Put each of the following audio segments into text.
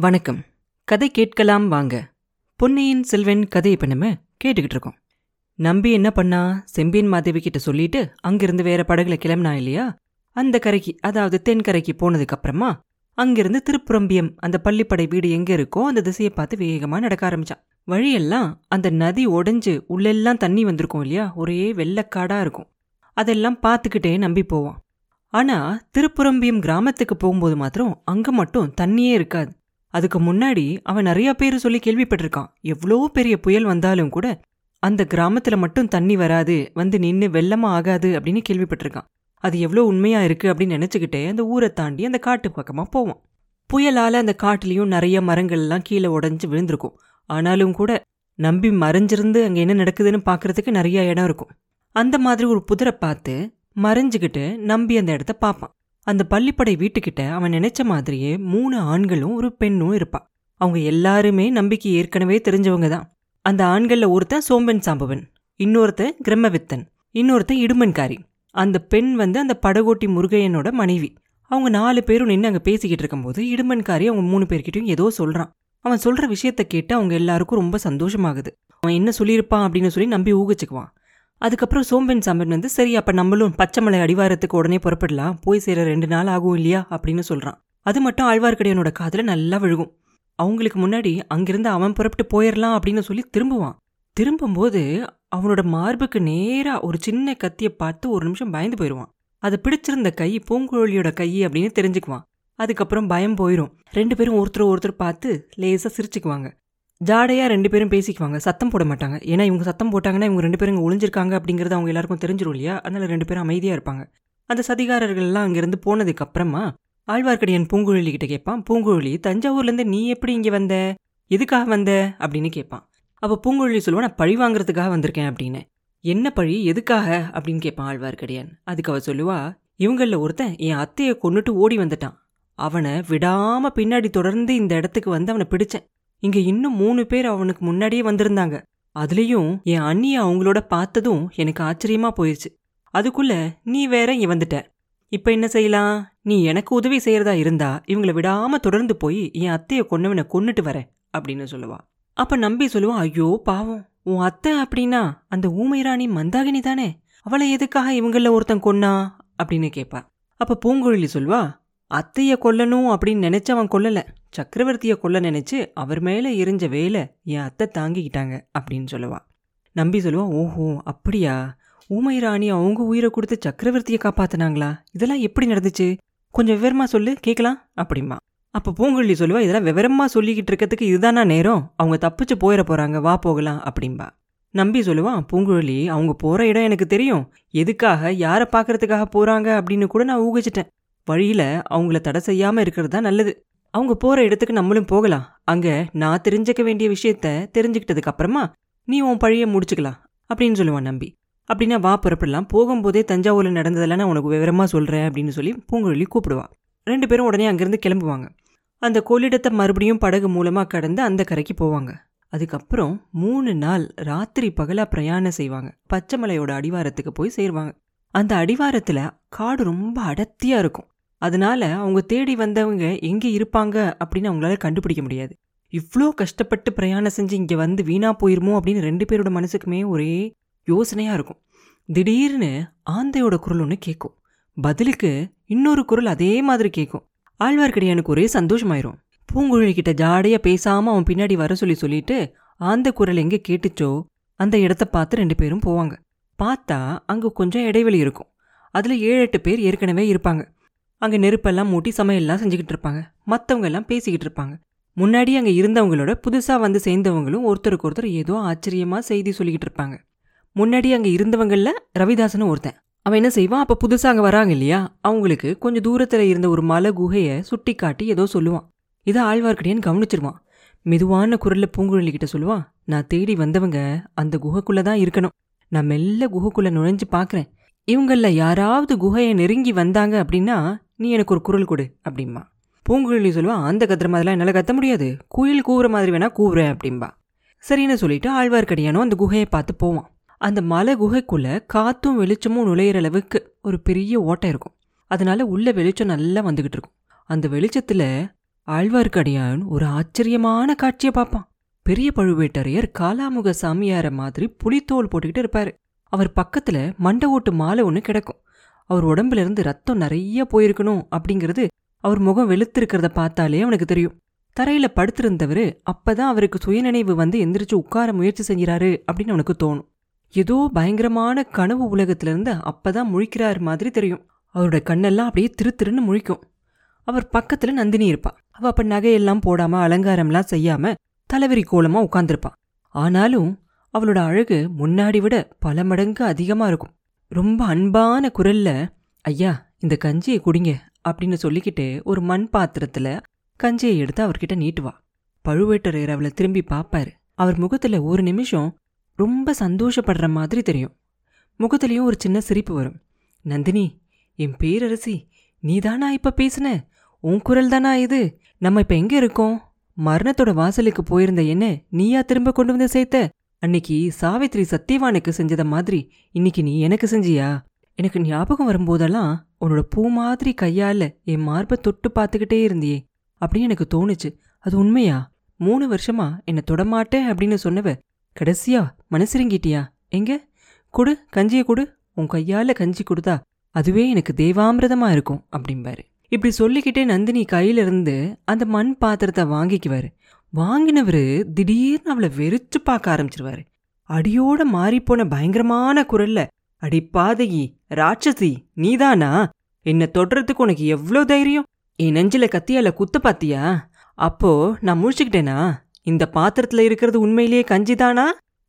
வணக்கம். கதை கேட்கலாம் வாங்க. பொன்னியின் செல்வன் கதை இப்ப நம்ம கேட்டுக்கிட்டு இருக்கோம். நம்பி என்ன பண்ணா? செம்பியன் மாதேவி கிட்ட சொல்லிட்டு அங்கிருந்து வேற படகுல கிளம்பினா இல்லையா? அந்த கரைக்கு அதாவது தென்கரைக்கு போனதுக்கு அப்புறமா அங்கிருந்து திருப்புரம்பியம் அந்த பள்ளிப்படை வீடு எங்க இருக்கோ அந்த திசையை பார்த்து வேகமா நடக்க ஆரம்பிச்சான். வழியெல்லாம் அந்த நதி உடைஞ்சு உள்ளெல்லாம் தண்ணி வந்திருக்கும் இல்லையா? ஒரே வெள்ளக்காடா இருக்கும். அதெல்லாம் பார்த்துக்கிட்டே நம்பி போவான். ஆனா திருப்புரம்பியம் கிராமத்துக்கு போகும்போது மாத்திரம் அங்க மட்டும் தண்ணியே இருக்காது. அதுக்கு முன்னாடி அவன் நிறைய பேர் சொல்லி கேள்விப்பட்டிருக்கான். எவ்வளோ பெரிய புயல் வந்தாலும் கூட அந்த கிராமத்துல மட்டும் தண்ணி வராது வந்து நின்னு வெள்ளமா ஆகாது அப்படின்னு கேள்விப்பட்டிருக்கான். அது எவ்வளோ உண்மையா இருக்கு அப்படின்னு நினைச்சுக்கிட்டே அந்த ஊரை தாண்டி அந்த காட்டு பக்கமா போவோம் புயலால அந்த காட்டுலயும் நிறைய மரங்கள் எல்லாம் கீழே உடைஞ்சு விழுந்திருக்கும். ஆனாலும் கூட நம்பி மறைஞ்சிருந்து அங்க என்ன நடக்குதுன்னு பாக்குறதுக்கு நிறைய இடம் இருக்கும். அந்த மாதிரி ஒரு புதிரை பார்த்து மறைஞ்சுக்கிட்டு நம்பி அந்த இடத்த பார்ப்பான். அந்த பள்ளிப்படை வீட்டுக்கிட்ட அவன் நினைச்ச மாதிரியே மூணு ஆண்களும் ஒரு பெண்ணும் இருப்பா. அவங்க எல்லாருமே நம்பிக்கை ஏற்கனவே தெரிஞ்சவங்க தான் அந்த ஆண்கள்ல ஒருத்தன் சோம்பன் சாம்பவன் இன்னொருத்தன் கிரம்மவித்தன் இன்னொருத்தன் இடுமன்காரி. அந்த பெண் வந்து அந்த படகோட்டி முருகையனோட மனைவி. அவங்க நாலு பேரும் நின்று அங்கே பேசிக்கிட்டு இருக்கும்போது இடுமன்காரி அவங்க மூணு பேர்கிட்டயும் ஏதோ சொல்றான். அவன் சொல்ற விஷயத்த கேட்டு அவங்க எல்லாருக்கும் ரொம்ப சந்தோஷமாகுது. அவன் என்ன சொல்லியிருப்பான் அப்படின்னு சொல்லி நம்பி ஊகிச்சுக்குவான். அதுக்கப்புறம் சோம்பன் சாம்பன் வந்து சரி அப்ப நம்மளும் பச்சைமலை அடிவாரத்துக்கு உடனே புறப்படலாம். போய் சேர ரெண்டு நாள் ஆகும் இல்லையா? அப்படின்னு சொல்றான். அது மட்டும் ஆழ்வார்க்கடியானோட காதில் நல்லா விழுகும். அவங்களுக்கு முன்னாடி அங்கிருந்து அவன் புறப்பட்டு போயிடலாம் அப்படின்னு சொல்லி திரும்புவான். திரும்பும்போது அவனோட மார்புக்கு நேரா ஒரு சின்ன கத்தியை பார்த்து ஒரு நிமிஷம் பயந்து போயிடுவான் அதை பிடிச்சிருந்த கை பூங்குழலியோட கை அப்படின்னு தெரிஞ்சுக்குவான். அதுக்கப்புறம் பயம் போயிடும் ரெண்டு பேரும் ஒருத்தர் ஒருத்தர் பார்த்து லேசா சிரிச்சுக்குவாங்க. ஜாடையாக ரெண்டு பேரும் பேசிக்குவாங்க. சத்தம் போட மாட்டாங்க. ஏன்னா இவங்க சத்தம் போட்டாங்கன்னா இவங்க ரெண்டு பேரும் இங்கே ஒளிஞ்சிருக்காங்க அப்படிங்கிறது அவங்க எல்லாருக்கும் தெரிஞ்சிடும் இல்லையா? அதனால ரெண்டு பேரும் அமைதியாக இருப்பாங்க. அந்த சதிகாரர்கள்லாம் அங்கேருந்து அங்கிருந்து போனதுக்கு அப்புறமா ஆழ்வார்க்கடியான் பூங்குழலி கிட்ட கேட்பான். பூங்குழலி தஞ்சாவூர்ல இருந்து நீ எப்படி இங்கே வந்த? எதுக்காக வந்த? அப்படின்னு கேட்பான். அப்போ பூங்குழலி சொல்லுவா நான் பழி வாங்குறதுக்காக வந்திருக்கேன் அப்படின்னு. என்ன பழி? எதுக்காக? அப்படின்னு கேட்பான் ஆழ்வார்க்கடியான். அதுக்கு அவள் சொல்லுவா இவங்களில் ஒருத்தன் என் அத்தையை கொண்டுட்டு ஓடி வந்துட்டான். அவனை விடாம பின்னாடி தொடர்ந்து இந்த இடத்துக்கு வந்து அவனை பிடிச்சேன். இங்க இன்னும் மூணு பேர் அவனுக்கு முன்னாடியே வந்திருந்தாங்க. அதுலயும் என் அண்ணிய அவங்களோட பார்த்ததும் எனக்கு ஆச்சரியமா போயிருச்சு. அதுக்குள்ள நீ வேற இங்க வந்துட்ட. இப்ப என்ன செய்யலாம்? நீ எனக்கு உதவி செய்யறதா இருந்தா இவங்கள விடாம தொடர்ந்து போய் என் அத்தைய கொன்னவனை கொன்னுட்டு வர அப்படின்னு சொல்லுவா. அப்ப நம்பி சொல்லுவான் ஐயோ பாவம். உன் அத்தை அப்படின்னா அந்த ஊமை ராணி மந்தாகினி தானே. அவளை எதுக்காக இவங்கள ஒருத்தன் கொன்னா? அப்படின்னு கேட்பா அப்ப பூங்குழலி சொல்வா அத்தைய கொல்லணும் அப்படின்னு நினைச்சு அவன் கொல்லல. சக்கரவர்த்திய கொல்ல நினைச்சு அவர் மேல எரிஞ்ச வேலை என் அத்தை தாங்கிக்கிட்டாங்க அப்படின்னு சொல்லுவா. நம்பி சொல்லுவான் ஓஹோ அப்படியா? ஊமை ராணி அவங்க உயிரை கொடுத்து சக்கரவர்த்தியை காப்பாத்தினாங்களா? இதெல்லாம் எப்படி நடந்துச்சு? கொஞ்சம் விவரமா சொல்லு கேட்கலாம்? அப்படிமா அப்ப பூங்குழலி சொல்லுவா இதெல்லாம் விவரமா சொல்லிக்கிட்டு இருக்கிறதுக்கு இதுதானா நேரம்? அவங்க தப்பிச்சு போயிட போறாங்க வா போகலாம் அப்படிம்பா. நம்பி சொல்லுவான் பூங்குழலி அவங்க போற இடம் எனக்கு தெரியும். எதுக்காக யாரை பார்க்கறதுக்காக போறாங்க அப்படின்னு கூட நான் ஊகிச்சிட்டேன். வழியில அவங்கள தடை செய்யாம இருக்கிறது தான் நல்லது. அவங்க போற இடத்துக்கு நம்மளும் போகலாம். அங்க நான் தெரிஞ்சுக்க வேண்டிய விஷயத்த தெரிஞ்சுக்கிட்டதுக்கு அப்புறமா நீ உன் பழிய முடிச்சுக்கலாம் அப்படின்னு சொல்லுவான் நம்பி. அப்படின்னா வா புறப்படலாம். போகும்போதே தஞ்சாவூர்ல நடந்ததெல்லாம் நான் உனக்கு விவரமா சொல்றேன் அப்படின்னு சொல்லி பூங்குழலி கூப்பிடுவா ரெண்டு பேரும் உடனே அங்கிருந்து கிளம்புவாங்க. அந்த கொள்ளிடத்தை மறுபடியும் படகு மூலமா கடந்து அந்த கரைக்கு போவாங்க. அதுக்கப்புறம் மூணு நாள் ராத்திரி பகலா பிரயாணம் செய்வாங்க. பச்சைமலையோட அடிவாரத்துக்கு போய் சேருவாங்க. அந்த அடிவாரத்துல காடு ரொம்ப அடர்த்தியா இருக்கும். அதனால அவங்க தேடி வந்தவங்க எங்கே இருப்பாங்க அப்படின்னு அவங்களால கண்டுபிடிக்க முடியாது. இவ்வளோ கஷ்டப்பட்டு பிரயாணம் செஞ்சு இங்கே வந்து வீணா போயிருமோ அப்படின்னு ரெண்டு பேரோட மனசுக்குமே ஒரே யோசனையா இருக்கும். திடீர்னு ஆந்தையோட குரல் ஒன்று கேட்கும் பதிலுக்கு இன்னொரு குரல் அதே மாதிரி கேட்கும் ஆழ்வார்க்கடியானுக்கு ஒரே சந்தோஷமாயிரும். பூங்குழலி கிட்ட பேசாமல் அவன் பின்னாடி வர சொல்லி சொல்லிட்டு ஆந்த குரல் எங்கே கேட்டுச்சோ அந்த இடத்த பார்த்து ரெண்டு பேரும் போவாங்க. பார்த்தா அங்க கொஞ்சம் இடைவெளி இருக்கும். அதில் ஏழு எட்டு பேர் ஏற்கனவே இருப்பாங்க. அங்கே நெருப்பெல்லாம் மூட்டி சமையல்லாம் செஞ்சுக்கிட்டு இருப்பாங்க. மற்றவங்க எல்லாம் பேசிக்கிட்டு இருப்பாங்க. முன்னாடி அங்கே இருந்தவங்களோட புதுசாக வந்து சேர்ந்தவங்களும் ஒருத்தருக்கு ஒருத்தர் ஏதோ ஆச்சரியமாக செய்தி சொல்லிக்கிட்டு இருப்பாங்க. முன்னாடி அங்கே இருந்தவங்களில் ரவிதாசனும் ஒருத்தன். அவன் என்ன செய்வான்? அப்போ புதுசாக அங்கே வராங்க இல்லையா? அவங்களுக்கு கொஞ்சம் தூரத்தில் இருந்த ஒரு மலை குகையை சுட்டி காட்டி ஏதோ சொல்லுவான். இதை ஆழ்வார்க்கடியான் கவனிச்சிருவான். மெதுவான குரலில் பூங்குழலிக்கிட்ட சொல்லுவான் நான் தேடி வந்தவங்க அந்த குகைக்குள்ளே தான் இருக்கணும். நான் மெல்ல குகைக்குள்ளே நுழைஞ்சு பார்க்குறேன் இவங்களில் யாராவது குகையை நெருங்கி வந்தாங்க அப்படின்னா நீ எனக்கு ஒரு குரல் கொடு அப்படிம்பா. பூங்குழலி சொல்லுவா அந்த கத்துற மாதிரிலாம் என்னால் கத்த முடியாது. குயில் கூவுற மாதிரி வேணால் கூவுறேன் அப்படிம்பா. சரின்னு சொல்லிட்டு ஆழ்வார்க்கடியானும் அந்த குகையை பார்த்து போவான். அந்த மலை குகைக்குள்ள காற்றும் வெளிச்சமும் நுழையிற அளவுக்கு ஒரு பெரிய ஓட்டை இருக்கும். அதனால உள்ள வெளிச்சம் நல்லா வந்துக்கிட்டு இருக்கும். அந்த வெளிச்சத்துல ஆழ்வார்க்கடியான் ஒரு ஆச்சரியமான காட்சியை பார்ப்பான். பெரிய பழுவேட்டரையர் காலாமுக சாமியார மாதிரி புலித்தோல் போட்டுக்கிட்டு இருப்பார். அவர் பக்கத்துல மண்டை ஓட்டு மாலை ஒன்று கிடக்கும். அவர் உடம்புல இருந்து ரத்தம் நிறைய போயிருக்கணும் அப்படிங்கிறது அவர் முகம் வெளுத்திருக்கிறத பார்த்தாலே அவனுக்கு தெரியும். தரையில படுத்திருந்தவர் அப்பதான் அவருக்கு சுயநினைவு வந்து எந்திரிச்சு உட்கார முயற்சி செஞ்சிறாரு அப்படின்னு அவனுக்கு தோணும். ஏதோ பயங்கரமான கனவு உலகத்திலிருந்து அப்பதான் முழிக்கிறார் மாதிரி தெரியும். அவரோட கண்ணெல்லாம் அப்படியே திரு திருன்னு முழிக்கும். அவர் பக்கத்துல நந்தினி இருப்பா. அவ அப்ப நகையெல்லாம் போடாம அலங்காரம்லாம் செய்யாம தலைவரி கோலமா உட்கார்ந்திருப்பா. ஆனாலும் அவளோட அழகு முன்னாடி விட பல மடங்கு அதிகமா இருக்கும். ரொம்ப அன்பான குரல்ல ஐயா இந்த கஞ்சியை குடிங்க அப்படின்னு சொல்லிக்கிட்டு ஒரு மண் பாத்திரத்துல கஞ்சியை எடுத்து அவர்கிட்ட நீட்டுவா. பழுவேட்டரையர் அவளை திரும்பி பார்ப்பாரு அவர் முகத்துல ஒரு நிமிஷம் ரொம்ப சந்தோஷப்படுற மாதிரி தெரியும். முகத்துலயும் ஒரு சின்ன சிரிப்பு வரும். நந்தினி என் பேரரசி நீதானா இப்ப பேசுன? உன் குரல் தானா இது? நம்ம இப்ப எங்க இருக்கோம்? மரணத்தோட வாசலுக்கு போயிருந்த என்ன நீயா திரும்ப கொண்டு வந்து சேர்த்த? அன்னைக்கு சாவித்ரி சத்தியவானுக்கு செஞ்சத மாதிரி இன்னைக்கு நீ எனக்கு செஞ்சியா? எனக்கு ஞாபகம் வரும்போதெல்லாம் உன்னோட பூ மாதிரி கையால என் மார்பை தொட்டு பார்த்துக்கிட்டே இருந்தியே. அப்படின்னு எனக்கு தோணுச்சு. அது உண்மையா? மூணு வருஷமா என்னை தொடமாட்டேன் அப்படின்னு சொன்னவ கடைசியா மனசிறங்கிட்டியா? எங்க? குடு கஞ்சியை குடு. உன் கையால கஞ்சி கொடுத்தா அதுவே எனக்கு தேவாமிரதமா இருக்கும் அப்படிம்பாரு. இப்படி சொல்லிக்கிட்டே நந்தினி கையில இருந்து அந்த மண் பாத்திரத்தை வாங்கிக்குவாரு. வாங்கினவரு திடீர்னு அவளை வெறிச்சு பார்க்க ஆரம்பிச்சிருவாரு. அடியோட மாறிப்போன பயங்கரமான குரல்ல அடி பாதகி ராட்சசி நீதானா? என்ன தொடுறதுக்கு உனக்கு எவ்வளோ தைரியம்? என் நெஞ்சில கத்தியால குத்த பாத்தியா? அப்போ நான் முழிச்சுக்கிட்டேனா? இந்த பாத்திரத்துல இருக்கிறது உண்மையிலேயே கஞ்சிதானா?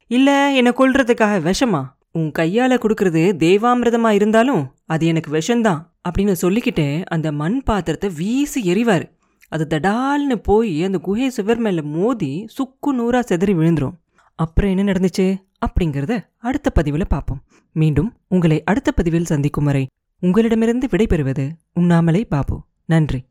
இல்ல என்னை கொல்றதுக்காக விஷமா? உன் கையால கொடுக்கறது தேவாமிரதமா இருந்தாலும் அது எனக்கு விஷம்தான் அப்படின்னு சொல்லிக்கிட்டே அந்த மண் பாத்திரத்தை வீசி எறிவாரு. அது தடால்னு போய் அந்த குகை சுவர் மேலே மோதி சுக்கு நூறா செதறி விழுந்துரும். அப்புறம் என்ன நடந்துச்சு? அப்படிங்கறத அடுத்த பதிவில் பார்ப்போம் மீண்டும் உங்களை அடுத்த பதிவில் சந்திக்கும் வரை உங்களிடமிருந்து விடைபெறுவது உண்ணாமலை பாபு. நன்றி.